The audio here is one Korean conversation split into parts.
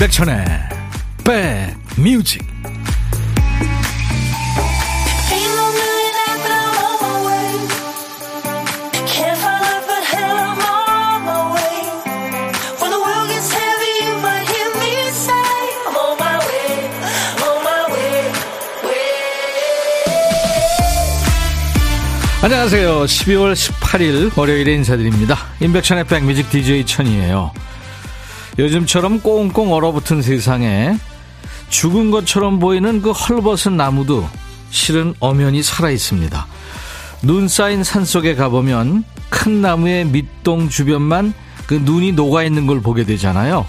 임백천의 백뮤직 안녕하세요. 12월 18일 월요일에 인사드립니다. 임백천의 백뮤직 DJ 천이에요. 요즘처럼 꽁꽁 얼어붙은 세상에 죽은 것처럼 보이는 그 헐벗은 나무도 실은 엄연히 살아있습니다. 눈 쌓인 산 속에 가보면 큰 나무의 밑동 주변만 그 눈이 녹아있는 걸 보게 되잖아요.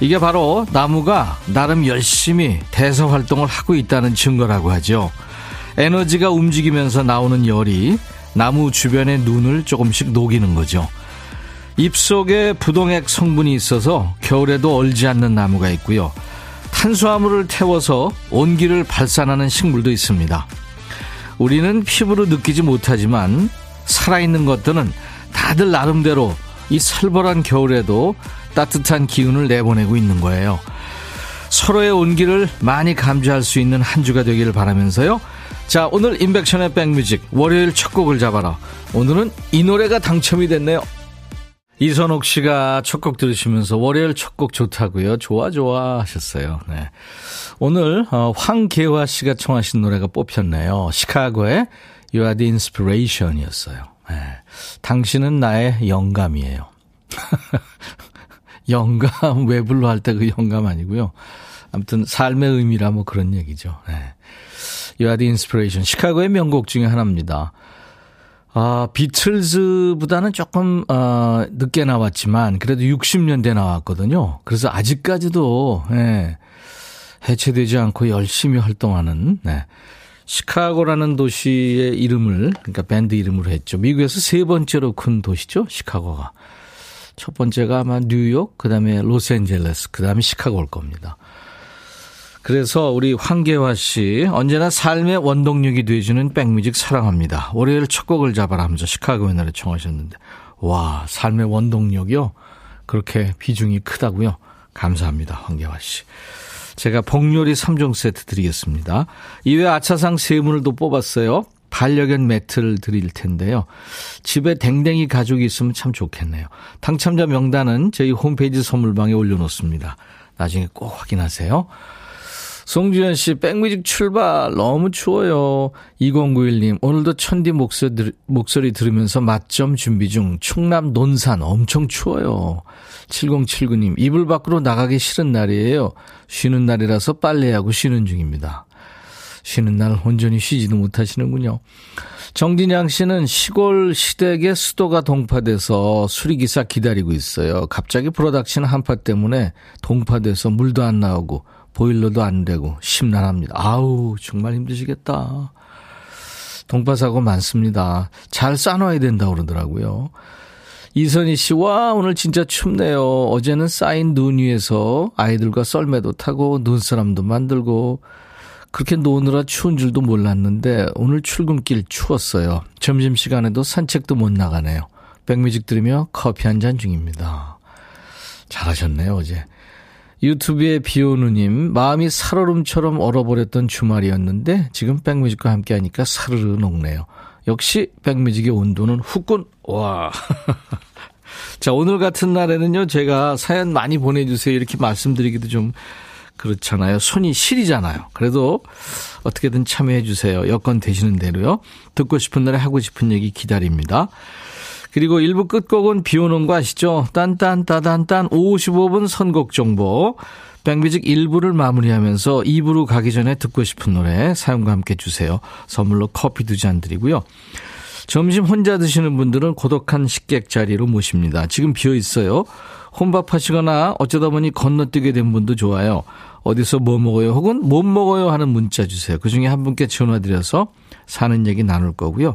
이게 바로 나무가 나름 열심히 대사 활동을 하고 있다는 증거라고 하죠. 에너지가 움직이면서 나오는 열이 나무 주변의 눈을 조금씩 녹이는 거죠. 잎속에 부동액 성분이 있어서 겨울에도 얼지 않는 나무가 있고요. 탄수화물을 태워서 온기를 발산하는 식물도 있습니다. 우리는 피부로 느끼지 못하지만 살아있는 것들은 다들 나름대로 이 살벌한 겨울에도 따뜻한 기운을 내보내고 있는 거예요. 서로의 온기를 많이 감지할 수 있는 한 주가 되기를 바라면서요. 자, 오늘 인백션의 백뮤직 월요일 첫 곡을 잡아라. 오늘은 이 노래가 당첨이 됐네요. 이선옥 씨가 첫 곡 들으시면서 월요일 첫 곡 좋다고요. 좋아 좋아 하셨어요. 네. 오늘 어, 황계화 씨가 청하신 노래가 뽑혔네요. 시카고의 You are the inspiration이었어요. 네. 당신은 나의 영감이에요. 영감 외불로 할 때 그 영감 아니고요. 아무튼 삶의 의미라 뭐 그런 얘기죠. 네. You are the inspiration. 시카고의 명곡 중에 하나입니다. 아, 비틀즈보다는 조금, 어, 늦게 나왔지만, 그래도 60년대 나왔거든요. 그래서 아직까지도, 예, 해체되지 않고 열심히 활동하는, 네. 시카고라는 도시의 이름을, 그러니까 밴드 이름으로 했죠. 미국에서 세 번째로 큰 도시죠, 시카고가. 첫 번째가 아마 뉴욕, 그 다음에 로스앤젤레스, 그 다음에 시카고일 겁니다. 그래서 우리 황계화 씨 언제나 삶의 원동력이 되어주는 백뮤직 사랑합니다. 월요일 첫 곡을 잡아라 하면서 시카고의 노래 청하셨는데 와 삶의 원동력이요 그렇게 비중이 크다고요. 감사합니다 황계화 씨. 제가 복요리 3종 세트 드리겠습니다. 이외 아차상 세 분을 또 뽑았어요. 반려견 매트를 드릴 텐데요. 집에 댕댕이 가족이 있으면 참 좋겠네요. 당첨자 명단은 저희 홈페이지 선물방에 올려놓습니다. 나중에 꼭 확인하세요. 송주현 씨, 백뮤직 출발. 너무 추워요. 2091님, 오늘도 천디 목소리, 목소리 들으면서 맛점 준비 중. 충남 논산 엄청 추워요. 7079님, 이불 밖으로 나가기 싫은 날이에요. 쉬는 날이라서 빨래하고 쉬는 중입니다. 쉬는 날 온전히 쉬지도 못하시는군요. 정진양 씨는 시골 시댁에 수도가 동파돼서 수리기사 기다리고 있어요. 갑자기 불어닥치는 한파 때문에 동파돼서 물도 안 나오고 보일러도 안 되고 심란합니다. 아우 정말 힘드시겠다. 동파사고 많습니다. 잘 싸놔야 된다고 그러더라고요. 이선희 씨, 와, 오늘 진짜 춥네요. 어제는 쌓인 눈 위에서 아이들과 썰매도 타고 눈사람도 만들고 그렇게 노느라 추운 줄도 몰랐는데 오늘 출근길 추웠어요. 점심시간에도 산책도 못 나가네요. 백뮤직 들으며 커피 한 잔 중입니다. 잘하셨네요, 어제. 유튜브에 비오누님, 마음이 살얼음처럼 얼어버렸던 주말이었는데, 지금 백뮤직과 함께 하니까 사르르 녹네요. 역시 백뮤직의 온도는 후끈, 와. 자, 오늘 같은 날에는요, 제가 사연 많이 보내주세요. 이렇게 말씀드리기도 좀 그렇잖아요. 손이 시리잖아요. 그래도 어떻게든 참여해주세요. 여건 되시는 대로요. 듣고 싶은 노래 하고 싶은 얘기 기다립니다. 그리고 1부 끝곡은 비 오는 거 아시죠? 딴딴따단딴 55분 선곡 정보. 백뮤직 1부를 마무리하면서 2부로 가기 전에 듣고 싶은 노래 사용과 함께 주세요. 선물로 커피 두 잔 드리고요. 점심 혼자 드시는 분들은 고독한 식객 자리로 모십니다. 지금 비어 있어요. 혼밥 하시거나 어쩌다 보니 건너뛰게 된 분도 좋아요. 어디서 뭐 먹어요? 혹은 못 먹어요? 하는 문자 주세요. 그 중에 한 분께 전화드려서 사는 얘기 나눌 거고요.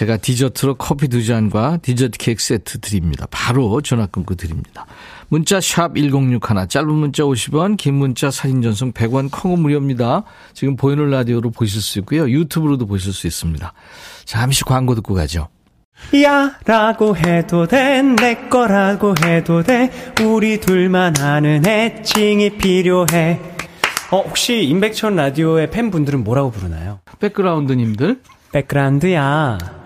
제가 디저트로 커피 두 잔과 디저트 케이크 세트 드립니다. 바로 전화 끊고 드립니다. 문자 샵 1061, 짧은 문자 50원, 긴 문자 사진 전송 100원, 콩은 무료입니다. 지금 보이는 라디오로 보실 수 있고요. 유튜브로도 보실 수 있습니다. 잠시 광고 듣고 가죠. 야 라고 해도 돼 내 거라고 해도 돼 우리 둘만 아는 애칭이 필요해 어 혹시 임백천 라디오의 팬분들은 뭐라고 부르나요? 백그라운드님들 백그라운드야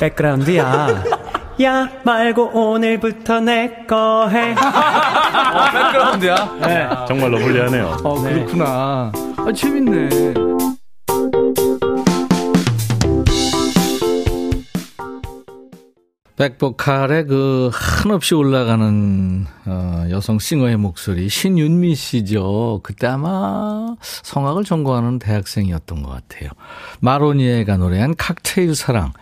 백그라운드야 야 말고 오늘부터 내 거 해. 어, 백그라운드야? 네. 정말로 불리하네요. 어, 그렇구나. 아, 재밌네. 백보컬의 그 한없이 올라가는 어, 여성 싱어의 목소리 신윤미 씨죠. 그때 아마 성악을 전공하는 대학생이었던 것 같아요. 마로니에가 노래한 칵테일 사랑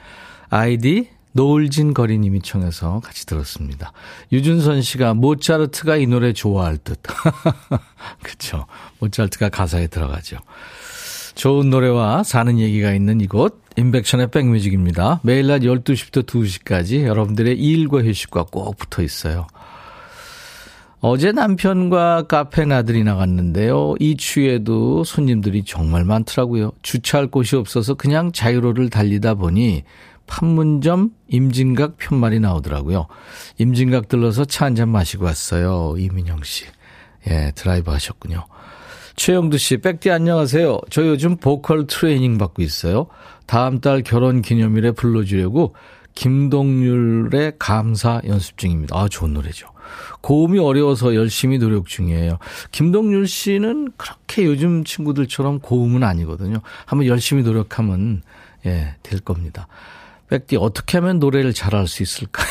아이디 노을진 거리님이 청해서 같이 들었습니다. 유준선 씨가 모차르트가 이 노래 좋아할 듯. 그렇죠. 모차르트가 가사에 들어가죠. 좋은 노래와 사는 얘기가 있는 이곳 인백션의 백뮤직입니다. 매일 낮 12시부터 2시까지 여러분들의 일과 휴식과 꼭 붙어 있어요. 어제 남편과 카페 나들이 나갔는데요. 이 추위에도 손님들이 정말 많더라고요. 주차할 곳이 없어서 그냥 자유로를 달리다 보니 판문점 임진각 팻말이 나오더라고요. 임진각 들러서 차 한 잔 마시고 왔어요. 이민영 씨. 예, 드라이브 하셨군요. 최영두 씨, 백디 안녕하세요. 저 요즘 보컬 트레이닝 받고 있어요. 다음 달 결혼 기념일에 불러주려고 김동률의 감사 연습 중입니다. 아, 좋은 노래죠. 고음이 어려워서 열심히 노력 중이에요. 김동률 씨는 그렇게 요즘 친구들처럼 고음은 아니거든요. 한번 열심히 노력하면, 예, 될 겁니다. 백디, 어떻게 하면 노래를 잘할 수 있을까요?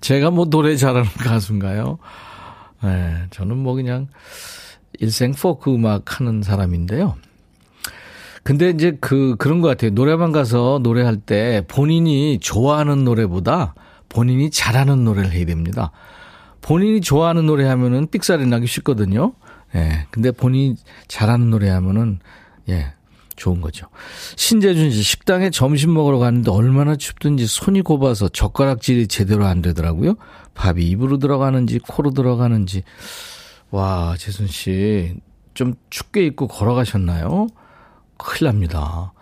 제가 뭐 노래 잘하는 가수인가요? 네, 저는 뭐 그냥 일생 포크 음악 하는 사람인데요. 근데 이제 그, 그런 것 같아요. 노래방 가서 노래할 때 본인이 좋아하는 노래보다 본인이 잘하는 노래를 해야 됩니다. 본인이 좋아하는 노래 하면은 삑사리 나기 쉽거든요. 예. 네, 근데 본인이 잘하는 노래 하면은, 예, 좋은 거죠. 신재준 씨, 식당에 점심 먹으러 갔는데 얼마나 춥든지 손이 곱아서 젓가락질이 제대로 안 되더라고요. 밥이 입으로 들어가는지 코로 들어가는지. 와, 재순 씨, 좀 춥게 입고 걸어가셨나요? 큰일 납니다.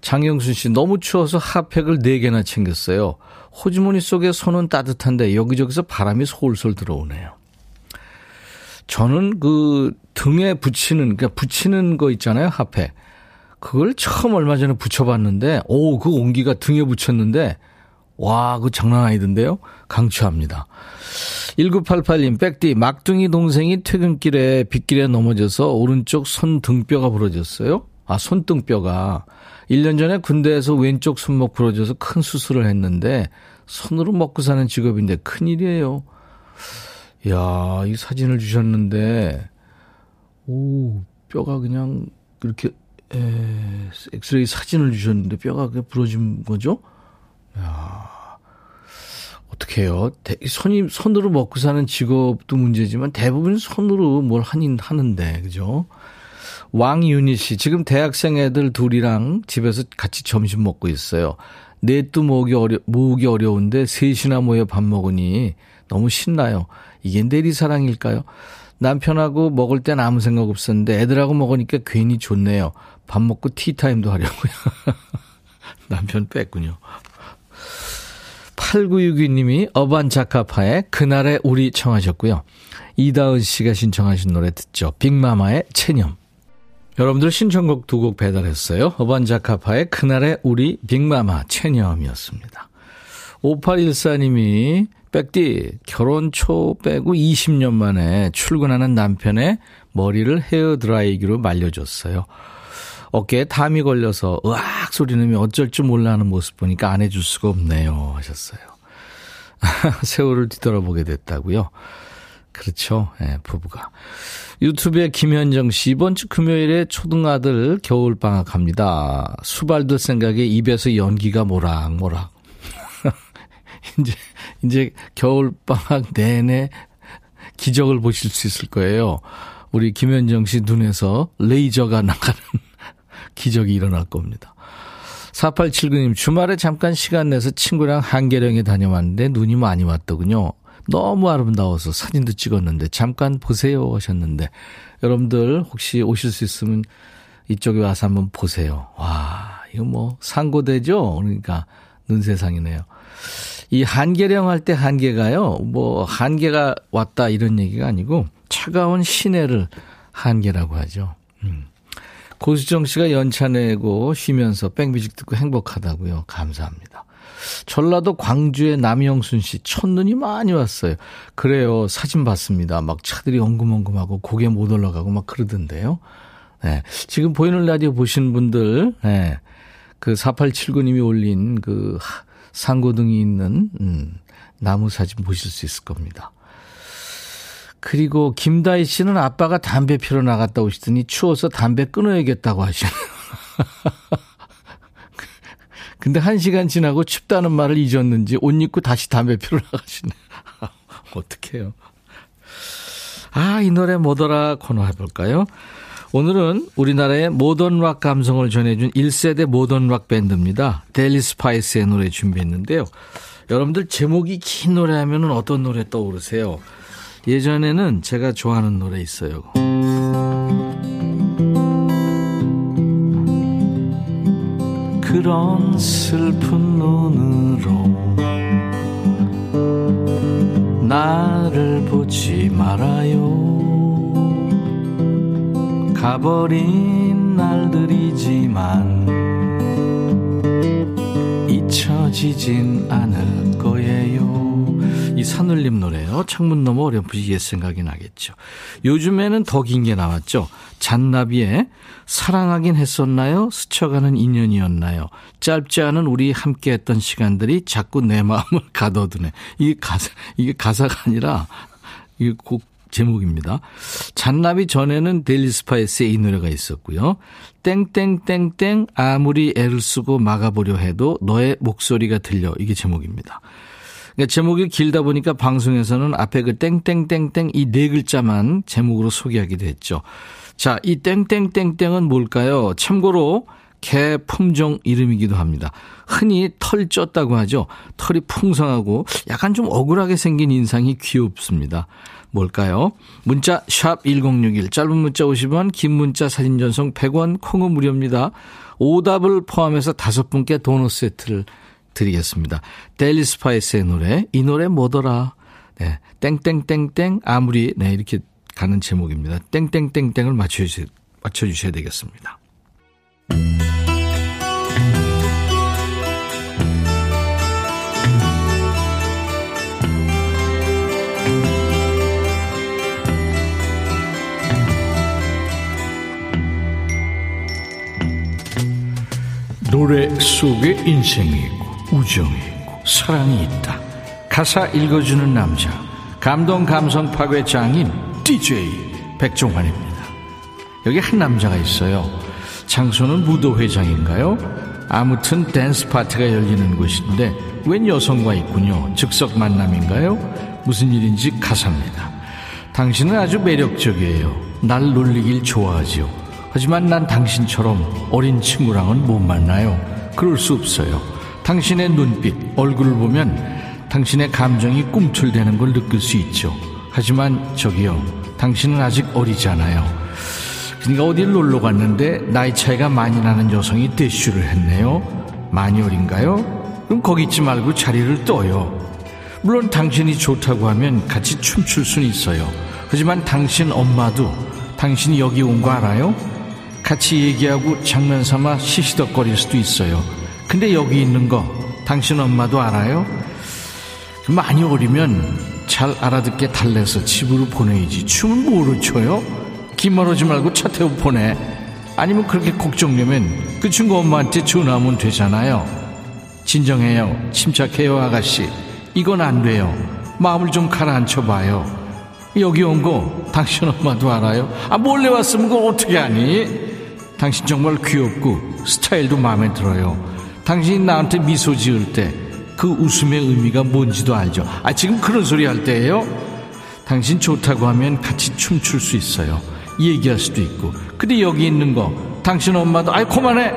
장영순 씨, 너무 추워서 핫팩을 4개나 챙겼어요. 호주머니 속에 손은 따뜻한데 여기저기서 바람이 솔솔 들어오네요. 저는 그 등에 붙이는, 그러니까 붙이는 거 있잖아요, 핫팩. 그걸 처음 얼마 전에 붙여봤는데, 오, 그 온기가 등에 붙였는데, 와, 그 장난 아니던데요? 강추합니다. 1988님, 백디, 막둥이 동생이 퇴근길에 빗길에 넘어져서 오른쪽 손 등뼈가 부러졌어요. 아, 손등뼈가. 1년 전에 군대에서 왼쪽 손목 부러져서 큰 수술을 했는데, 손으로 먹고 사는 직업인데 큰일이에요. 야, 이 사진을 주셨는데, 오, 뼈가 그냥 이렇게 에, 엑스레이 사진을 주셨는데 뼈가 부러진 거죠? 야 어떻게 해요? 손이, 손으로 먹고 사는 직업도 문제지만 대부분 손으로 뭘 하긴 하는데, 그죠? 왕윤희 씨, 지금 대학생 애들 둘이랑 집에서 같이 점심 먹고 있어요. 넷도 모으기 어려, 모으기 어려운데 셋이나 모여 밥 먹으니 너무 신나요. 이게 내리사랑일까요? 남편하고 먹을 땐 아무 생각 없었는데 애들하고 먹으니까 괜히 좋네요. 밥 먹고 티타임도 하려고요. 남편 뺐군요. 8962님이 어반자카파의 그날의 우리 청하셨고요. 이다은 씨가 신청하신 노래 듣죠. 빅마마의 체념. 여러분들 신청곡 두 곡 배달했어요. 어반자카파의 그날의 우리 빅마마 체념이었습니다. 5814님이 백디 결혼 초 빼고 20년 만에 출근하는 남편의 머리를 헤어드라이기로 말려줬어요. 어깨에 담이 걸려서 으악 소리 내며 어쩔 줄 몰라 하는 모습 보니까 안 해줄 수가 없네요 하셨어요. 세월을 뒤돌아보게 됐다고요. 그렇죠. 예, 부부가. 유튜브에 김현정 씨, 이번 주 금요일에 초등아들 겨울방학 합니다. 수발들 생각에 입에서 연기가 모락모락. 이제, 이제 겨울방학 내내 기적을 보실 수 있을 거예요. 우리 김현정 씨 눈에서 레이저가 나가는 기적이 일어날 겁니다. 4879님, 주말에 잠깐 시간 내서 친구랑 한계령에 다녀왔는데 눈이 많이 왔더군요. 너무 아름다워서 사진도 찍었는데 잠깐 보세요 하셨는데 여러분들 혹시 오실 수 있으면 이쪽에 와서 한번 보세요. 와, 이거 뭐 상고되죠? 그러니까 눈 세상이네요. 이 한계령 할 때 한계가요. 뭐 한계가 왔다 이런 얘기가 아니고 차가운 시내를 한계라고 하죠. 음. 고수정 씨가 연차 내고 쉬면서 백뮤직 듣고 행복하다고요. 감사합니다. 전라도 광주의 남영순 씨 첫눈이 많이 왔어요. 그래요. 사진 봤습니다. 막 차들이 엉금엉금하고 고개 못 올라가고 막 그러던데요. 네. 지금 보이는 라디오 보신 분들, 네. 그 4879님이 올린 그 상고등이 있는, 음, 나무 사진 보실 수 있을 겁니다. 그리고 김다희 씨는 아빠가 담배 피러 나갔다 오시더니 추워서 담배 끊어야겠다고 하시네요. 근데 한 시간 지나고 춥다는 말을 잊었는지 옷 입고 다시 담배 피러 나가시네. 어떡해요. 아, 이 노래 뭐더라 코너 해볼까요? 오늘은 우리나라의 모던 락 감성을 전해준 1세대 모던 락 밴드입니다. 델리 스파이스의 노래 준비했는데요. 여러분들 제목이 긴 노래 하면 어떤 노래 떠오르세요? 예전에는 제가 좋아하는 노래 있어요. 그런 슬픈 눈으로 나를 보지 말아요. 가버린 날들이지만 잊혀지진 않을 거예요. 이 산울림 노래요. 창문 너머 어렴풋이 옛 생각이 나겠죠. 요즘에는 더 긴 게 나왔죠. 잔나비의 사랑하긴 했었나요? 스쳐가는 인연이었나요? 짧지 않은 우리 함께 했던 시간들이 자꾸 내 마음을 가둬두네. 이게 가사, 이게 가사가 아니라, 이게 곡 제목입니다. 잔나비 전에는 델리스파이스의 이 노래가 있었고요. 땡땡땡땡 아무리 애를 쓰고 막아보려 해도 너의 목소리가 들려. 이게 제목입니다. 그러니까 제목이 길다 보니까 방송에서는 앞에 그 땡땡땡땡 이 네 글자만 제목으로 소개하기도 했죠. 자, 이 땡땡땡땡은 뭘까요? 참고로 개 품종 이름이기도 합니다. 흔히 털 쪘다고 하죠. 털이 풍성하고 약간 좀 억울하게 생긴 인상이 귀엽습니다. 뭘까요? 문자 샵 1061, 짧은 문자 50원, 긴 문자 사진 전송 100원, 콩은 무료입니다. 오답을 포함해서 다섯 분께 도넛 세트를 드리겠습니다. 델리 스파이스의 노래, 이 노래 뭐더라? 네, 땡땡땡땡 아무리 네 이렇게 가는 제목입니다. 땡땡땡땡을 맞춰주셔야, 맞춰주셔야 되겠습니다. 노래 속에 인생이 있고 우정이 있고 사랑이 있다. 가사 읽어주는 남자 감동 감성 파괴 장인 DJ 백종환입니다. 여기 한 남자가 있어요. 장소는 무도회장인가요? 아무튼 댄스 파티가 열리는 곳인데 웬 여성과 있군요. 즉석 만남인가요? 무슨 일인지 가사입니다. 당신은 아주 매력적이에요. 날 놀리길 좋아하지요. 하지만 난 당신처럼 어린 친구랑은 못 만나요. 그럴 수 없어요. 당신의 눈빛, 얼굴을 보면 당신의 감정이 꿈틀대는 걸 느낄 수 있죠. 하지만 저기요, 당신은 아직 어리잖아요. 그러니까 어딜 놀러 갔는데 나이 차이가 많이 나는 여성이 대쉬를 했네요. 많이 어린가요? 그럼 거기 있지 말고 자리를 떠요. 물론 당신이 좋다고 하면 같이 춤출 수는 있어요. 하지만 당신 엄마도 당신이 여기 온 거 알아요? 같이 얘기하고 장난삼아 시시덕거릴 수도 있어요. 근데 여기 있는 거 당신 엄마도 알아요? 많이 어리면 잘 알아듣게 달래서 집으로 보내야지. 춤은 뭐로 춰요? 기멀어지 말고 차 태워 보내. 아니면 그렇게 걱정되면 그 친구 엄마한테 전화하면 되잖아요. 진정해요. 침착해요, 아가씨. 이건 안 돼요. 마음을 좀 가라앉혀 봐요. 여기 온 거 당신 엄마도 알아요? 아, 몰래 왔으면 그걸 어떻게 하니? 당신 정말 귀엽고 스타일도 마음에 들어요. 당신이 나한테 미소 지을 때 그 웃음의 의미가 뭔지도 알죠. 아, 지금 그런 소리 할 때예요? 당신 좋다고 하면 같이 춤출 수 있어요. 얘기할 수도 있고. 근데 여기 있는 거 당신 엄마도 아이 그만해.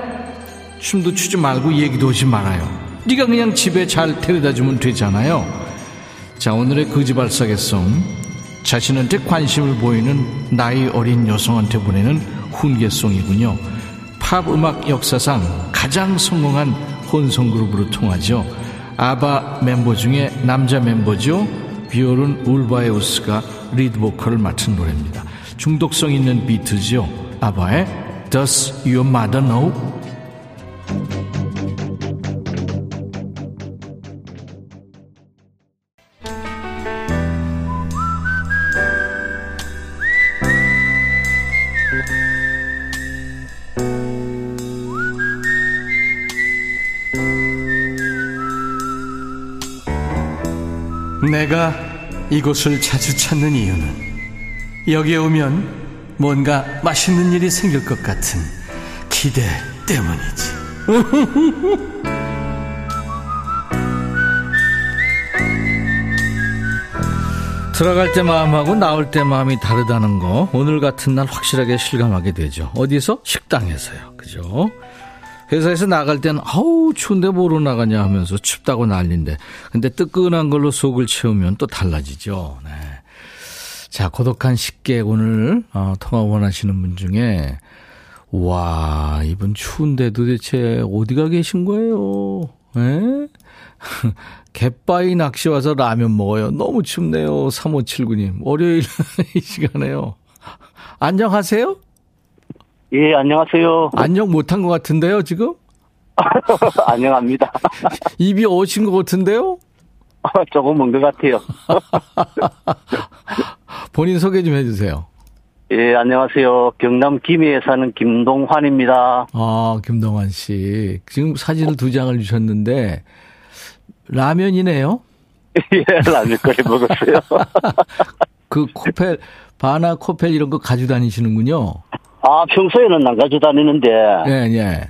춤도 추지 말고 얘기도 하지 말아요. 네가 그냥 집에 잘 데려다 주면 되잖아요. 자, 오늘의 거지발사계송. 자신한테 관심을 보이는 나이 어린 여성한테 보내는 훈계송이군요. 팝 음악 역사상 가장 성공한 혼성 그룹으로 통하죠. 아바 멤버 중에 남자 멤버죠. 비요른 울바에우스가 리드 보컬을 맡은 노래입니다. 중독성 있는 비트죠. 아바의 Does Your Mother Know? 내가 이곳을 자주 찾는 이유는 여기에 오면 뭔가 맛있는 일이 생길 것 같은 기대 때문이지. 들어갈 때 마음하고 나올 때 마음이 다르다는 거 오늘 같은 날 확실하게 실감하게 되죠. 어디서? 식당에서요. 그죠? 회사에서 나갈 땐 아우 추운데 뭐로 나가냐 하면서 춥다고 난린데 근데 뜨끈한 걸로 속을 채우면 또 달라지죠. 네. 자 고독한 식객 오늘 어, 통화 원하시는 분 중에 와 이분 추운데 도대체 어디가 계신 거예요? 에? 갯바위 낚시 와서 라면 먹어요. 너무 춥네요. 3579님. 월요일 이 시간에요. 안녕하세요? 예, 안녕하세요. 안녕 못한 것 같은데요, 지금? 안녕합니다. 입이 어신 것 같은데요? 조금 먼 것 같아요. 본인 소개 좀 해주세요. 예, 안녕하세요. 경남 김해에 사는 김동환입니다. 아, 김동환 씨. 지금 사진을 두 장을 주셨는데, 라면이네요? 예, 라면 끓여 먹었어요. 그 코펠, 바나 코펠 이런 거 가지고 다니시는군요. 아, 평소에는 안 가져 다니는데, 예, 예.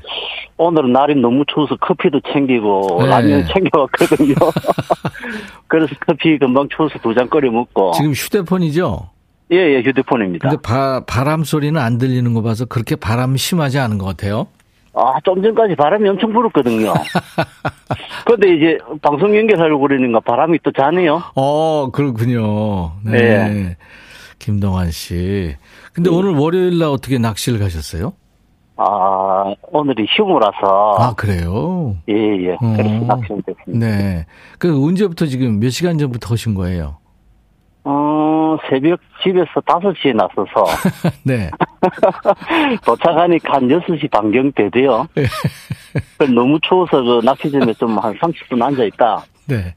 오늘은 날이 너무 추워서 커피도 챙기고, 네. 라면 챙겨왔거든요. 그래서 커피 금방 추워서 두 잔 끓여 먹고. 지금 휴대폰이죠? 예, 예, 휴대폰입니다. 근데 바, 바람 소리는 안 들리는 거 봐서 그렇게 바람이 심하지 않은 것 같아요. 아, 좀 전까지 바람이 엄청 불었거든요. 근데 이제 방송 연결하려고 그러니까 바람이 또 자네요. 어, 그렇군요. 네. 네. 김동환 씨. 근데 오늘 월요일 날 어떻게 낚시를 가셨어요? 아, 오늘이 휴무라서. 아, 그래요? 예, 예. 그래서 어. 낚시는 됐습니다. 네. 그 언제부터 지금 몇 시간 전부터 오신 거예요? 어, 새벽 집에서 5시에 나서서 네. 도착하니까 한 6시 반경 되대요. 예. 그 너무 추워서 그 낚시점에 좀 한 30분 앉아있다. 네.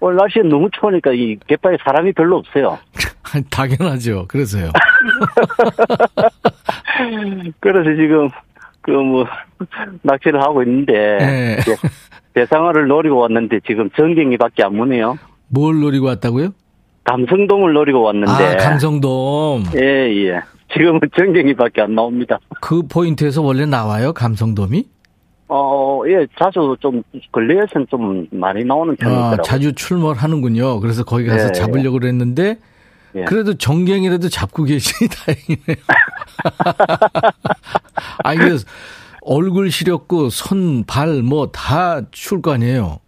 오늘 날씨는 너무 추우니까 이 갯바에 사람이 별로 없어요. 당연하죠. 그래서요. 그래서 지금 그 뭐 낚시를 하고 있는데 네. 예, 대상어를 노리고 왔는데 지금 전갱이밖에 안 무네요. 뭘 노리고 왔다고요? 감성돔을 노리고 왔는데 아, 감성돔. 예, 예. 지금은 전갱이밖에 안 나옵니다. 그 포인트에서 원래 나와요? 감성돔이? 어, 예, 자주 좀, 근래에서는 좀 많이 나오는 아, 편이더라고요. 자주 출몰하는군요. 그래서 거기 가서 네. 잡으려고 그랬는데 예. 그래도 정갱이라도 잡고 계시니 다행이네요. 아니, 그래서 얼굴 시렸고 손, 발 뭐다출거 아니에요.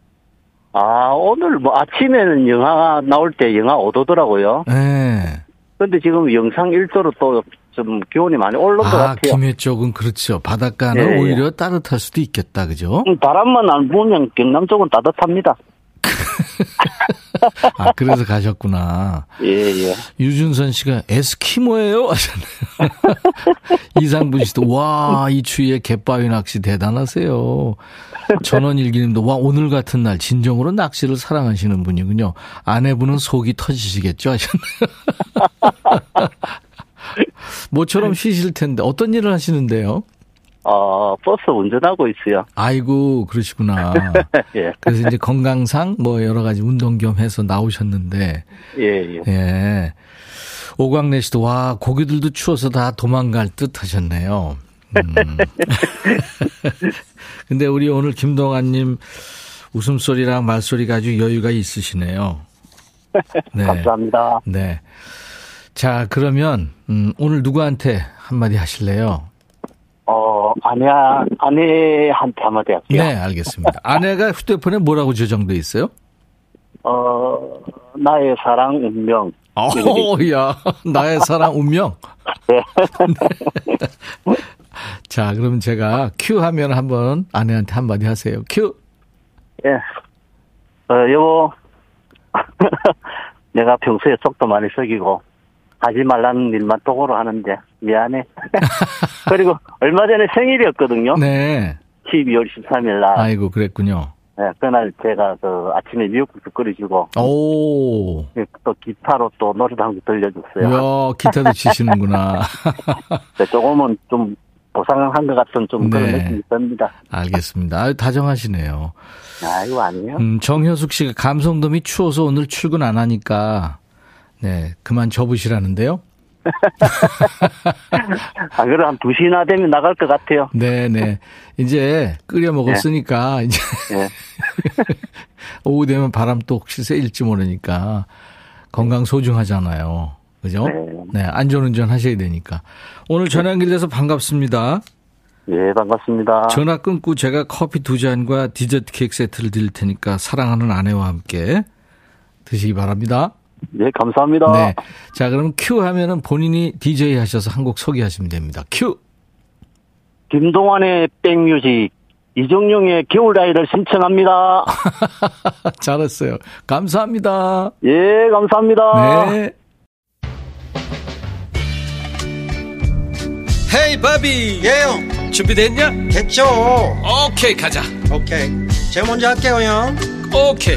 아, 오늘 뭐 아침에는 영하 나올 때 영하 5도더라고요. 네. 근데 지금 영상 1도로 또 좀 기온이 많이 것 아, 같아요. 김해 쪽은 그렇죠. 바닷가는 예, 예. 오히려 따뜻할 수도 있겠다. 그죠? 음, 바람만 안 불면 경남 쪽은 따뜻합니다. 아, 그래서 가셨구나. 예, 예. 유준선 씨가 에스키모예요? 하셨네요. 이상분 씨도 와, 이 추위에 갯바위 낚시 대단하세요. 전원일기님도 와, 오늘 같은 날 진정으로 낚시를 사랑하시는 분이군요. 아내분은 속이 터지시겠죠? 하셨네요. 모처럼 쉬실 텐데 어떤 일을 하시는데요? 어, 버스 운전하고 있어요. 아이고, 그러시구나. 예, 그래서 이제 건강상 뭐 여러 가지 운동 겸 해서 나오셨는데, 예, 예. 예. 오광래 씨도 와, 고기들도 추워서 다 도망갈 듯 하셨네요. 음. 근데 우리 오늘 김동환님 웃음소리랑 말소리가 아주 여유가 있으시네요. 네. 감사합니다. 네. 자, 그러면, 음, 오늘 누구한테 한마디 하실래요? 어, 아내, 아내한테 한마디 할게요. 네, 알겠습니다. 아내가 휴대폰에 뭐라고 저장돼 있어요? 어, 나의 사랑 운명. 어, 야, 나의 사랑 운명. 네. 자, 그럼 제가 큐 하면 한번 아내한테 한마디 하세요. 큐! 예. 어, 여보. 내가 평소에 속도 많이 썩이고, 하지 말라는 일만 도구로 하는데, 미안해. 그리고 얼마 전에 생일이었거든요. 네. 12월 13일 날. 아이고, 그랬군요. 네, 그날 제가 그 아침에 미역국수 끓여주고, 오. 예, 또 기타로 또 노래도 한곡 들려줬어요. 이야, 기타도 치시는구나. 네, 조금은 좀 보상한 것 같은 좀 그런 네. 느낌이 듭니다. 알겠습니다. 아유, 다정하시네요. 아이고, 아니에요. 음, 정효숙 씨가 감성돔이 추워서 오늘 출근 안 하니까, 네, 그만 접으시라는데요. 아, 그래, 한 2시나 되면 나갈 것 같아요. 네네. 이제 끓여 먹었으니까, 이제 예. 오후 되면 바람 또 혹시 세일지 모르니까 건강 소중하잖아요. 그죠? 네. 네, 안전운전 하셔야 되니까. 오늘 전화 연결돼서 반갑습니다. 예, 반갑습니다. 전화 끊고 제가 커피 두 잔과 디저트 케이크 세트를 드릴 테니까 사랑하는 아내와 함께 드시기 바랍니다. 예, 감사합니다. 네. 자, 그럼 큐 하면은 본인이 DJ 하셔서 한 곡 소개하시면 됩니다. 큐! 김동완의 백뮤직, 이정용의 겨울아이를 신청합니다. 잘했어요. 감사합니다. 예, 감사합니다. 네. 헤이 바비 예영 준비됐냐? 됐죠 오케이 가자 오케이 제가 먼저 할게요 형 오케이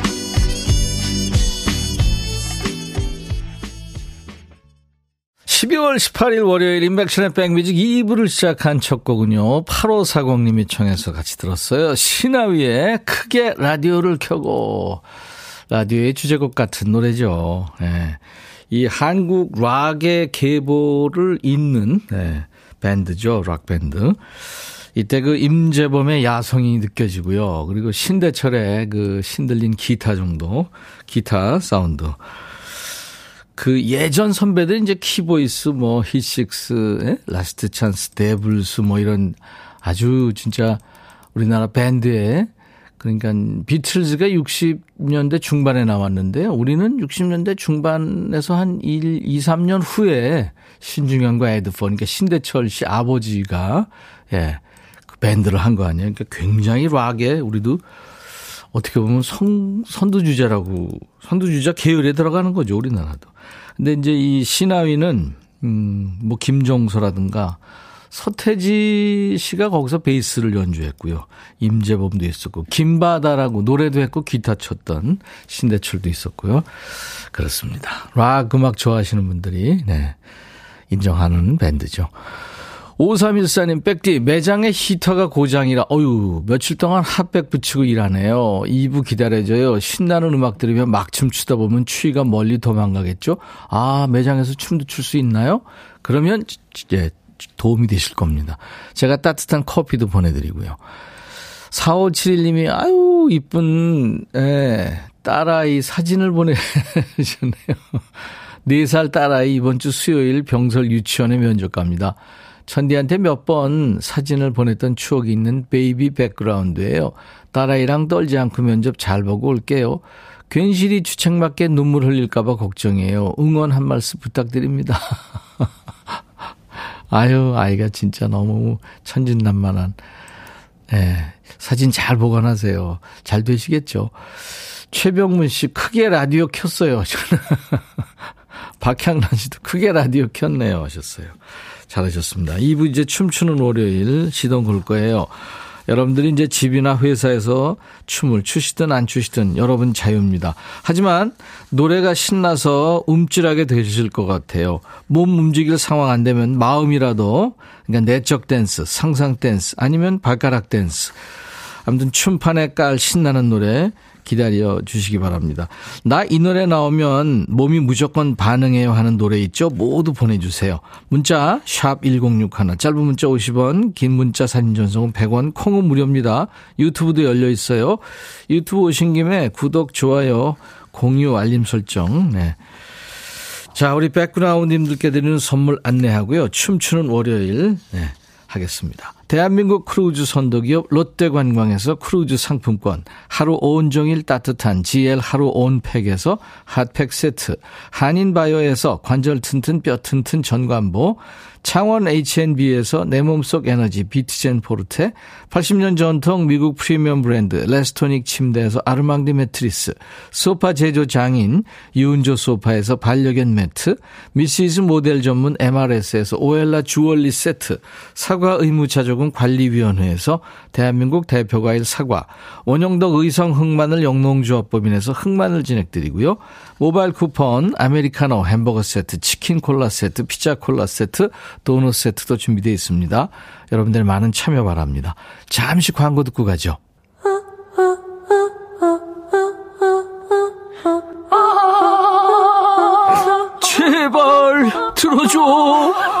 12월 18일 월요일 인백션의 백뮤직 2부를 시작한 첫 곡은요. 8540님이 청해서 같이 들었어요. 신하위의 크게 라디오를 켜고 라디오의 주제곡 같은 노래죠. 예. 이 한국 락의 계보를 잇는 네, 밴드죠. 락 밴드. 이때 그 임재범의 야성이 느껴지고요. 그리고 신대철의 그 신들린 기타 정도, 기타 사운드. 그 예전 선배들 이제 키보이스 뭐 히식스, 예? 라스트 찬스, 데블스 뭐 이런 아주 진짜 우리나라 밴드에 그러니까 비틀즈가 60년대 중반에 나왔는데요. 우리는 60년대 중반에서 한 1, 2, 3년 후에 신중현과 에드폰, 그러니까 신대철 씨 아버지가 예, 그 밴드를 한 거 아니에요. 그러니까 굉장히 락에 우리도 어떻게 보면 선, 선두주자라고, 선두주자 계열에 들어가는 거죠, 우리나라도. 근데 이제 이 신하위는, 음, 뭐, 김종서라든가, 서태지 씨가 거기서 베이스를 연주했고요. 임재범도 있었고, 김바다라고 노래도 했고, 기타 쳤던 신대철도 있었고요. 그렇습니다. 락 음악 좋아하시는 분들이, 네, 인정하는 밴드죠. 5314님, 백디, 매장에 히터가 고장이라, 어유 며칠 동안 핫백 붙이고 일하네요. 2부 기다려줘요. 신나는 음악 들으면 막 춤추다 보면 추위가 멀리 도망가겠죠? 아, 매장에서 춤도 출 수 있나요? 그러면, 예, 도움이 되실 겁니다. 제가 따뜻한 커피도 보내드리고요. 4571님이, 아유, 이쁜, 예, 딸아이 사진을 보내주셨네요. 4살 딸아이 이번 주 수요일 병설 유치원에 면접 갑니다. 천디한테 몇 번 사진을 보냈던 추억이 있는 베이비 백그라운드예요. 딸아이랑 떨지 않고 면접 잘 보고 올게요. 괜시리 주책맞게 눈물 흘릴까봐 걱정이에요. 응원 한 말씀 부탁드립니다. 아유, 아이가 진짜 너무 천진난만한. 예, 사진 잘 보관하세요. 잘 되시겠죠. 최병문 씨, 크게 라디오 켰어요. 저는. 박향란 씨도 크게 라디오 켰네요. 하셨어요. 잘하셨습니다. 2부 이제 춤추는 월요일 시동 걸 거예요. 여러분들이 이제 집이나 회사에서 춤을 추시든 안 추시든 여러분 자유입니다. 하지만 노래가 신나서 움찔하게 되실 것 같아요. 몸 움직일 상황 안 되면 마음이라도 그러니까 내적 댄스, 상상 댄스 아니면 발가락 댄스 아무튼 춤판에 깔 신나는 노래 기다려 주시기 바랍니다. 나 이 노래 나오면 몸이 무조건 반응해요 하는 노래 있죠? 모두 보내주세요. 문자 샵 1061, 짧은 문자 50원, 긴 문자 사진 전송은 100원, 콩은 무료입니다. 유튜브도 열려 있어요. 유튜브 오신 김에 구독, 좋아요, 공유, 알림 설정. 네. 자, 우리 백그라운드님들께 드리는 선물 안내하고요. 춤추는 월요일 네, 하겠습니다. 대한민국 크루즈 선도기업 롯데관광에서 크루즈 상품권, 하루 온종일 따뜻한 GL 하루 온팩에서 핫팩 세트, 한인바이오에서 관절 튼튼 뼈 튼튼 전관보, 창원 H&B에서 내 몸속 에너지 비트젠 포르테, 80년 전통 미국 프리미엄 브랜드 레스토닉 침대에서 아르망디 매트리스, 소파 제조 장인 유운조 소파에서 반려견 매트, 미시즈 모델 전문 MRS에서 오엘라 주얼리 세트, 사과 의무자조금 관리위원회에서 대한민국 대표과일 사과, 원영덕 의성 흑마늘 영농조합법인에서 흑마늘 진행드리고요. 모바일 쿠폰, 아메리카노 햄버거 세트, 치킨 콜라 세트, 피자 콜라 세트, 도넛 세트도 준비되어 있습니다. 여러분들 많은 참여 바랍니다. 잠시 광고 듣고 가죠. 제발 들어줘.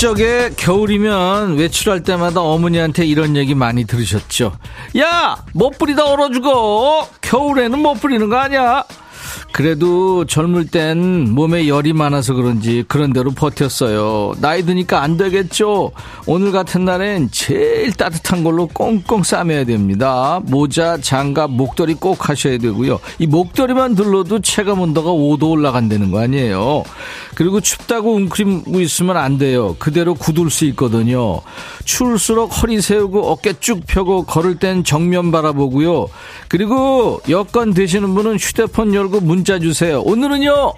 소시적에 겨울이면 외출할 때마다 어머니한테 이런 얘기 많이 들으셨죠. 야, 못 뿌리다 얼어 죽어. 겨울에는 못 뿌리는 거 아니야. 그래도 젊을 땐 몸에 열이 많아서 그런지 그런 대로 버텼어요. 나이 드니까 안 되겠죠. 오늘 같은 날엔 제일 따뜻한 걸로 꽁꽁 싸매야 됩니다. 모자, 장갑, 목도리 꼭 하셔야 되고요. 이 목도리만 둘러도 체감 온도가 5도 올라간다는 거 아니에요. 그리고 춥다고 웅크리고 있으면 안 돼요. 그대로 굳을 수 있거든요. 추울수록 허리 세우고 어깨 쭉 펴고 걸을 땐 정면 바라보고요. 그리고 여건 되시는 분은 휴대폰 열고 문자 주세요. 오늘은요.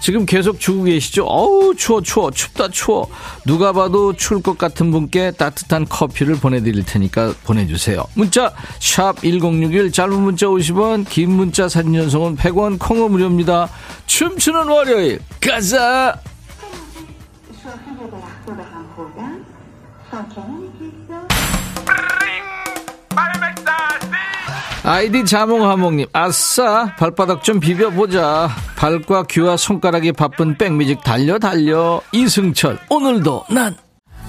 지금 계속 주고 계시죠? 어우, 추워, 추워, 춥다, 추워. 누가 봐도 추울 것 같은 분께 따뜻한 커피를 보내드릴 테니까 보내주세요. 문자, 샵 1061, 짧은 문자 50원, 긴 문자 사진 전송은 100원, 콩어 무료입니다. 춤추는 월요일, 가자! 아이디 자몽하몽님, 아싸, 발바닥 좀 비벼보자. 발과 귀와 손가락이 바쁜 백뮤직 달려, 달려. 이승철, 오늘도 난.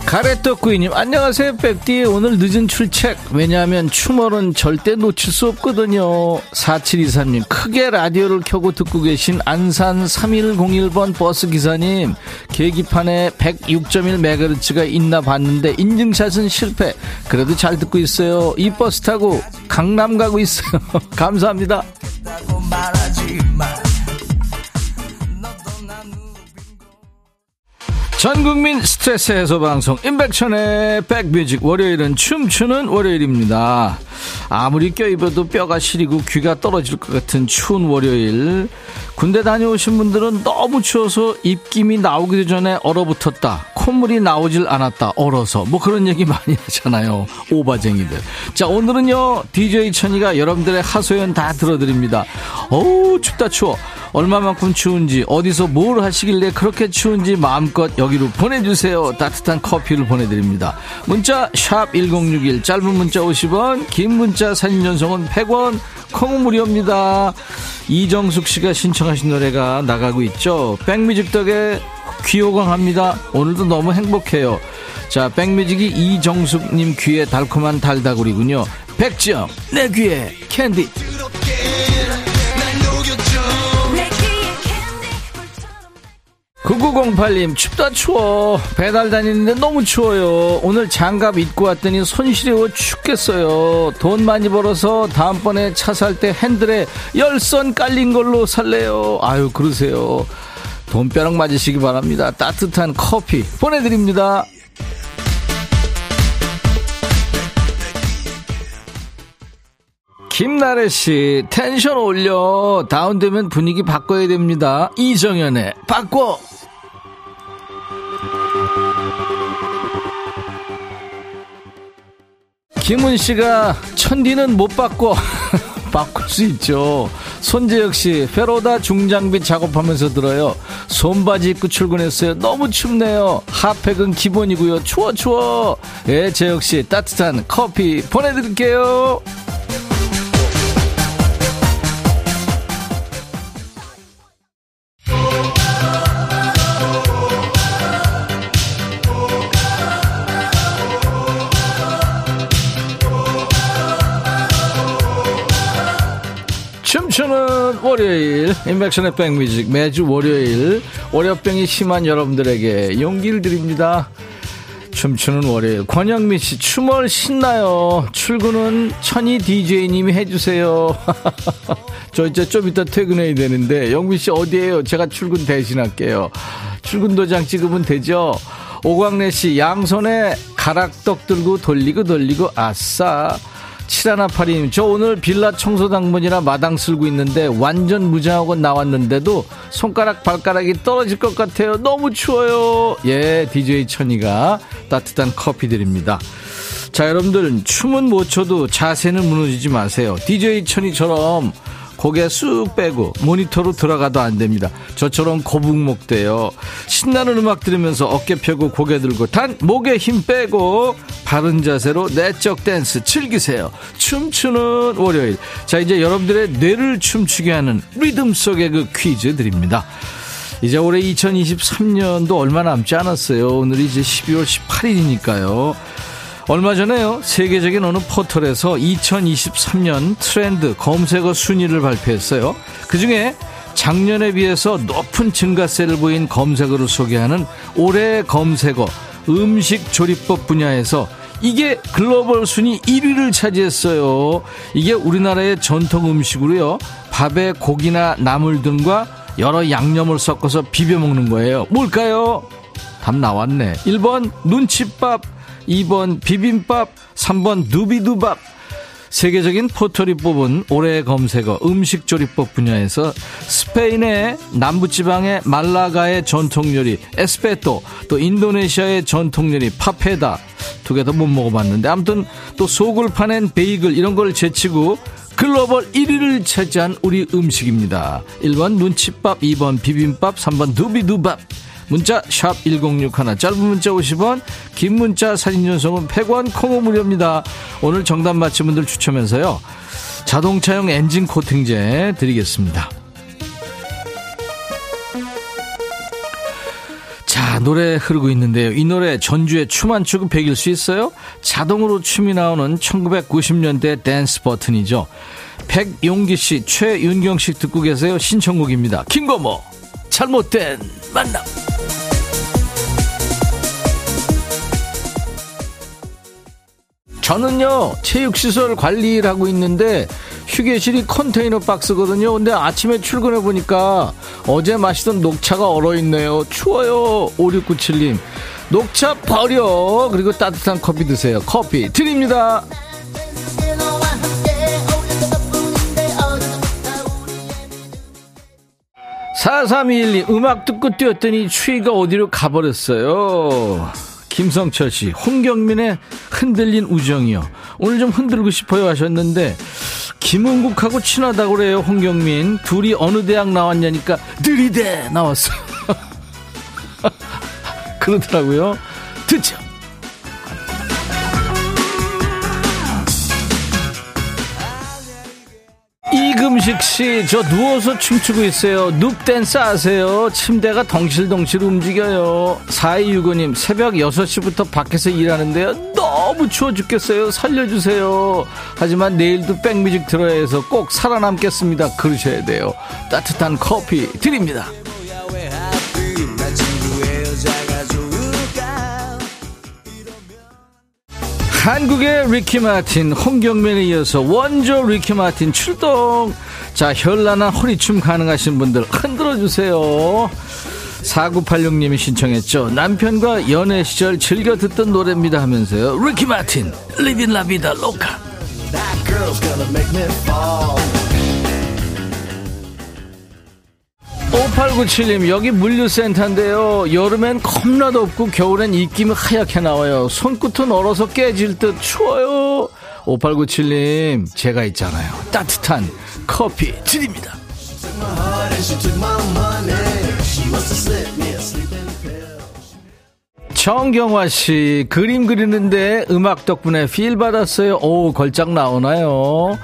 가래떡구이님, 안녕하세요, 백디. 오늘 늦은 출첵. 왜냐하면 추멀은 절대 놓칠 수 없거든요. 4723님, 크게 라디오를 켜고 듣고 계신 안산 3101번 버스기사님, 계기판에 106.1MHz가 있나 봤는데, 인증샷은 실패. 그래도 잘 듣고 있어요. 이 버스 타고 강남 가고 있어요. 감사합니다. 전국민 스트레스 해소 방송 임백천의 백뮤직 월요일은 춤추는 월요일입니다. 아무리 껴입어도 뼈가 시리고 귀가 떨어질 것 같은 추운 월요일. 군대 다녀오신 분들은 너무 추워서 입김이 나오기도 전에 얼어붙었다. 콧물이 나오질 않았다. 얼어서. 뭐 그런 얘기 많이 하잖아요. 오바쟁이들. 자 오늘은요 DJ 천이가 여러분들의 하소연 다 들어드립니다. 어우 춥다 추워 얼마만큼 추운지 어디서 뭘 하시길래 그렇게 추운지 마음껏 여기로 보내주세요. 따뜻한 커피를 보내드립니다. 문자 샵1061 짧은 문자 50원 긴 문자 사진 전송은 100원 콩 무료입니다. 이정숙 씨가 신청하신 노래가 나가고 있죠. 백뮤직 덕에 귀호강합니다. 오늘도 너무 행복해요. 자 백뮤직이 이정숙님 귀에 달콤한 달다구리군요. 백지영 내 귀에 캔디 9908님 춥다 추워. 배달 다니는데 너무 추워요. 오늘 장갑 입고 왔더니 손 시려워 죽겠어요. 돈 많이 벌어서 다음번에 차 살 때 핸들에 열선 깔린 걸로 살래요. 아유 그러세요. 돈벼락 맞으시기 바랍니다. 따뜻한 커피 보내드립니다. 김나래 씨, 텐션 올려. 다운되면 분위기 바꿔야 됩니다. 이정현의 바꿔. 김은 씨가 천디는 못 바꿔. 바꿀 수 있죠. 손재혁 씨, 페로다 중장비 작업하면서 들어요. 손바지 입고 출근했어요. 너무 춥네요. 핫팩은 기본이고요. 추워, 추워. 예, 재혁 씨, 따뜻한 커피 보내드릴게요. 월요일 인백션의 백뮤직 매주 월요일 월요병이 심한 여러분들에게 용기를 드립니다. 춤추는 월요일 권영민 씨 춤을 신나요? 출근은 천희 DJ님이 해주세요. 저 이제 좀 이따 퇴근해야 되는데 영민 씨 어디에요? 제가 출근 대신할게요. 출근 도장 찍으면 되죠? 오광래 씨 양손에 가락떡 들고 돌리고 돌리고 아싸 7182님, 저 오늘 빌라 청소 당번이라 마당 쓸고 있는데 완전 무장하고 나왔는데도 손가락 발가락이 떨어질 것 같아요. 너무 추워요. 예, DJ 천이가 따뜻한 커피 드립니다. 자, 여러분들, 춤은 못 춰도 자세는 무너지지 마세요. DJ 천이처럼 고개 쑥 빼고 모니터로 들어가도 안 됩니다. 저처럼 거북목 돼요. 신나는 음악 들으면서 어깨 펴고 고개 들고 단 목에 힘 빼고 바른 자세로 내적 댄스 즐기세요. 춤추는 월요일. 자 이제 여러분들의 뇌를 춤추게 하는 리듬 속의 그 퀴즈 드립니다. 이제 올해 2023년도 얼마 남지 않았어요. 오늘이 이제 12월 18일이니까요. 얼마 전에요 세계적인 어느 포털에서 2023년 트렌드 검색어 순위를 발표했어요. 그 중에 작년에 비해서 높은 증가세를 보인 검색어를 소개하는 올해 검색어 음식 조리법 분야에서 이게 글로벌 순위 1위를 차지했어요. 이게 우리나라의 전통 음식으로요 밥에 고기나 나물 등과 여러 양념을 섞어서 비벼 먹는 거예요. 뭘까요? 답 나왔네. 1번 눈칫밥 2번 비빔밥, 3번 누비두밥. 세계적인 포털이 뽑은 올해의 검색어 음식조리법 분야에서 스페인의 남부지방의 말라가의 전통요리 에스페토 또 인도네시아의 전통요리 파페다. 두 개 더 못 먹어봤는데 아무튼 또 속을 파낸 베이글 이런 걸 제치고 글로벌 1위를 차지한 우리 음식입니다. 1번 눈칫밥 2번 비빔밥 3번 누비두밥 문자 1061, 짧은 문자 50원, 긴 문자 사진 전송은 100원, 콩은 무료입니다. 오늘 정답 맞힌 분들 추첨해서요. 자동차용 엔진 코팅제 드리겠습니다. 자, 노래 흐르고 있는데요. 이 노래 전주의 춤 한 추고 100일 수 있어요? 자동으로 춤이 나오는 1990년대 댄스 버튼이죠. 백용기 씨, 최윤경 씨 듣고 계세요. 신청곡입니다. 김거모, 잘못된 만남. 저는요 체육시설 관리를 하고 있는데 휴게실이 컨테이너 박스거든요. 근데 아침에 출근해 보니까 어제 마시던 녹차가 얼어있네요. 추워요 5697님. 녹차 버려. 그리고 따뜻한 커피 드세요. 커피 드립니다 4321님 음악 듣고 뛰었더니 추위가 어디로 가버렸어요 김성철 씨, 홍경민의 흔들린 우정이요. 오늘 좀 흔들고 싶어요 하셨는데, 김은국하고 친하다고 그래요, 홍경민. 둘이 어느 대학 나왔냐니까, 느리대! 나왔어. 그러더라고요. 듣죠. 이금식 씨, 저 누워서 춤추고 있어요. 눕댄스 아세요? 침대가 덩실덩실 움직여요. 4265님, 새벽 6시부터 밖에서 일하는데요. 너무 추워 죽겠어요. 살려주세요. 하지만 내일도 백뮤직 들어야 해서 꼭 살아남겠습니다. 그러셔야 돼요. 따뜻한 커피 드립니다. 한국의 리키 마틴, 홍경민에 이어서 원조 리키 마틴 출동. 자, 현란한 허리춤 가능하신 분들 흔들어 주세요. 4986님이 신청했죠. 남편과 연애 시절 즐겨 듣던 노래입니다 하면서요. 리키 마틴, 리빈 라비다 로카. 5897님 여기 물류센터인데요 여름엔 겁나도 없고 겨울엔 입김이 하얗게 나와요 손끝은 얼어서 깨질 듯 추워요 5897님 제가 있잖아요 따뜻한 커피 드립니다 정경화 씨 그림 그리는데 음악 덕분에 필 받았어요. 오 걸작 나오나요?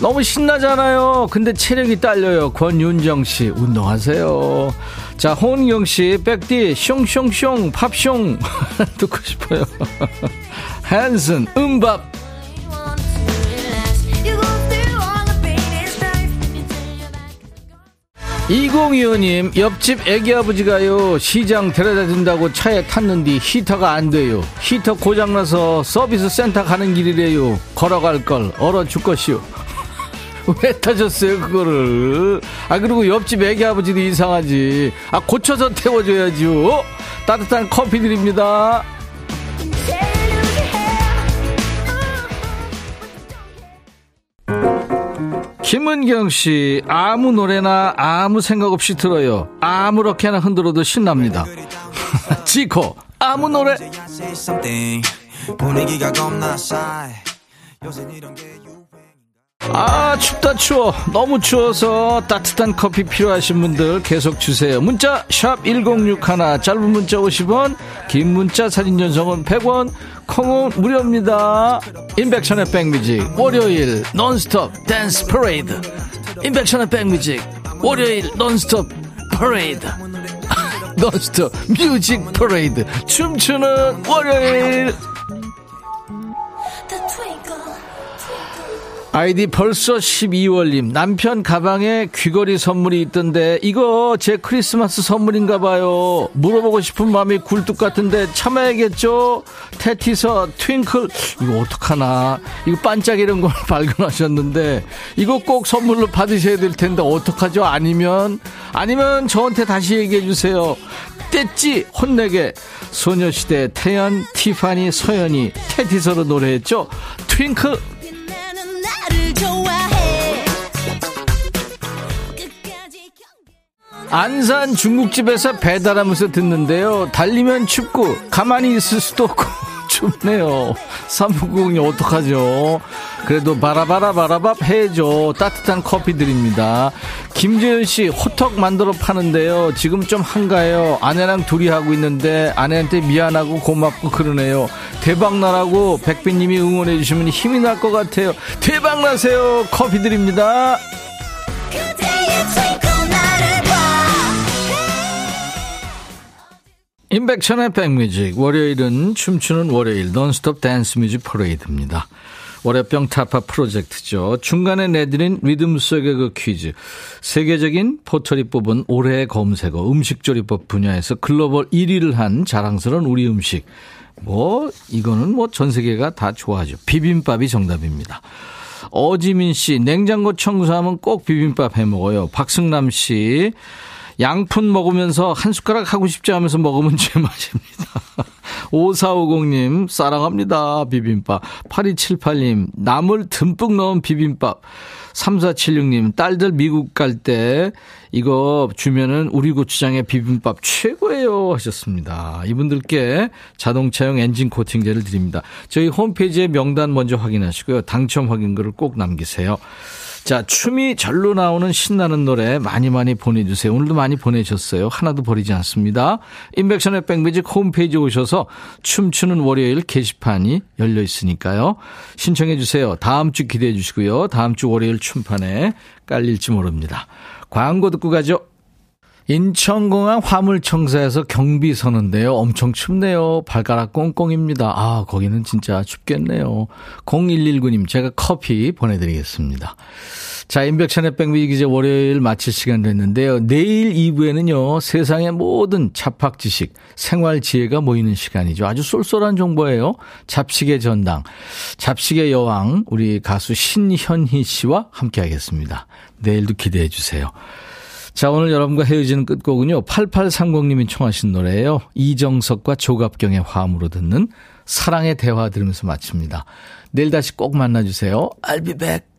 너무 신나잖아요. 근데 체력이 딸려요. 권윤정 씨 운동하세요. 자 홍은경 씨 백디 숑숑숑 팝숑 듣고 싶어요. 한슨 음밥 2025님, 옆집 애기 아버지가요, 시장 데려다 준다고 차에 탔는데 히터가 안 돼요. 히터 고장나서 서비스 센터 가는 길이래요. 걸어갈 걸, 얼어 죽겠시오. 왜 타셨어요, 그거를? 아, 그리고 옆집 애기 아버지도 이상하지. 아, 고쳐서 태워줘야죠. 따뜻한 커피 드립니다. 김은경 씨, 아무 노래나 아무 생각 없이 들어요. 아무렇게나 흔들어도 신납니다. 지코, 아무 노래. 아, 춥다 추워. 너무 추워서 따뜻한 커피 필요하신 분들 계속 주세요. 문자 샵 1061, 짧은 문자 50원, 긴 문자 사진 전송은 100원, 콩은 무료입니다. 임백천의 백뮤직 월요일 논스톱 댄스 퍼레이드. 임백천의 백뮤직 월요일 논스톱 퍼레이드. 논스톱 뮤직 퍼레이드. 춤추는 월요일. 아이디 벌써 12월님. 남편 가방에 귀걸이 선물이 있던데 이거 제 크리스마스 선물인가 봐요. 물어보고 싶은 마음이 굴뚝 같은데 참아야겠죠? 테티서 트윙클. 이거 어떡하나. 이거 반짝이는 걸 발견하셨는데 이거 꼭 선물로 받으셔야 될 텐데 어떡하죠? 아니면 아니면 저한테 다시 얘기해 주세요. 뗐지 혼내게. 소녀시대 태연 티파니 서연이 테티서로 노래했죠? 트윙클 안산 중국집에서 배달하면서 듣는데요. 달리면 춥고 가만히 있을 수도 없고 춥네요. 삼부공이 어떡하죠? 그래도 바라바라 바라밥 해줘. 따뜻한 커피 드립니다. 김재현 씨 호떡 만들어 파는데요. 지금 좀 한가해요. 아내랑 둘이 하고 있는데 아내한테 미안하고 고맙고 그러네요. 대박 나라고 백빈님이 응원해 주시면 힘이 날 것 같아요. 대박 나세요. 커피 드립니다. 임백천의 백뮤직 월요일은 춤추는 월요일 논스톱 댄스 뮤직 퍼레이드입니다. 월요병 타파 프로젝트죠. 중간에 내드린 리듬 속의 그 퀴즈. 세계적인 포털이 뽑은 올해의 검색어 음식조리법 분야에서 글로벌 1위를 한 자랑스러운 우리 음식. 뭐 이거는 뭐 전 세계가 다 좋아하죠. 비빔밥이 정답입니다. 어지민 씨 냉장고 청소하면 꼭 비빔밥 해 먹어요. 박승남 씨 양푼 먹으면서 한 숟가락 하고 싶지 않으면서 먹으면 제맛입니다. 5450님, 사랑합니다. 비빔밥. 8278님, 나물 듬뿍 넣은 비빔밥. 3476님, 딸들 미국 갈 때 이거 주면은 우리 고추장에 비빔밥 최고예요 하셨습니다. 이분들께 자동차용 엔진 코팅제를 드립니다. 저희 홈페이지에 명단 먼저 확인하시고요. 당첨 확인글을 꼭 남기세요. 자, 춤이 절로 나오는 신나는 노래 많이 많이 보내주세요. 오늘도 많이 보내셨어요. 하나도 버리지 않습니다. 인백션의 백뮤직 홈페이지 오셔서 춤추는 월요일 게시판이 열려 있으니까요. 신청해 주세요. 다음 주 기대해 주시고요. 다음 주 월요일 춤판에 깔릴지 모릅니다. 광고 듣고 가죠. 인천공항 화물청사에서 경비 서는데요. 엄청 춥네요. 발가락 꽁꽁입니다. 아, 거기는 진짜 춥겠네요. 0119님, 제가 커피 보내드리겠습니다. 자, 인백천의 백뮤직 이제 월요일 마칠 시간 됐는데요. 내일 2부에는요, 세상의 모든 잡학 지식, 생활 지혜가 모이는 시간이죠. 아주 쏠쏠한 정보예요. 잡식의 전당, 잡식의 여왕, 우리 가수 신현희 씨와 함께 하겠습니다. 내일도 기대해 주세요. 자, 오늘 여러분과 헤어지는 끝곡은요. 8830님이 청하신 노래예요. 이정석과 조갑경의 화음으로 듣는 사랑의 대화 들으면서 마칩니다. 내일 다시 꼭 만나주세요. I'll be back.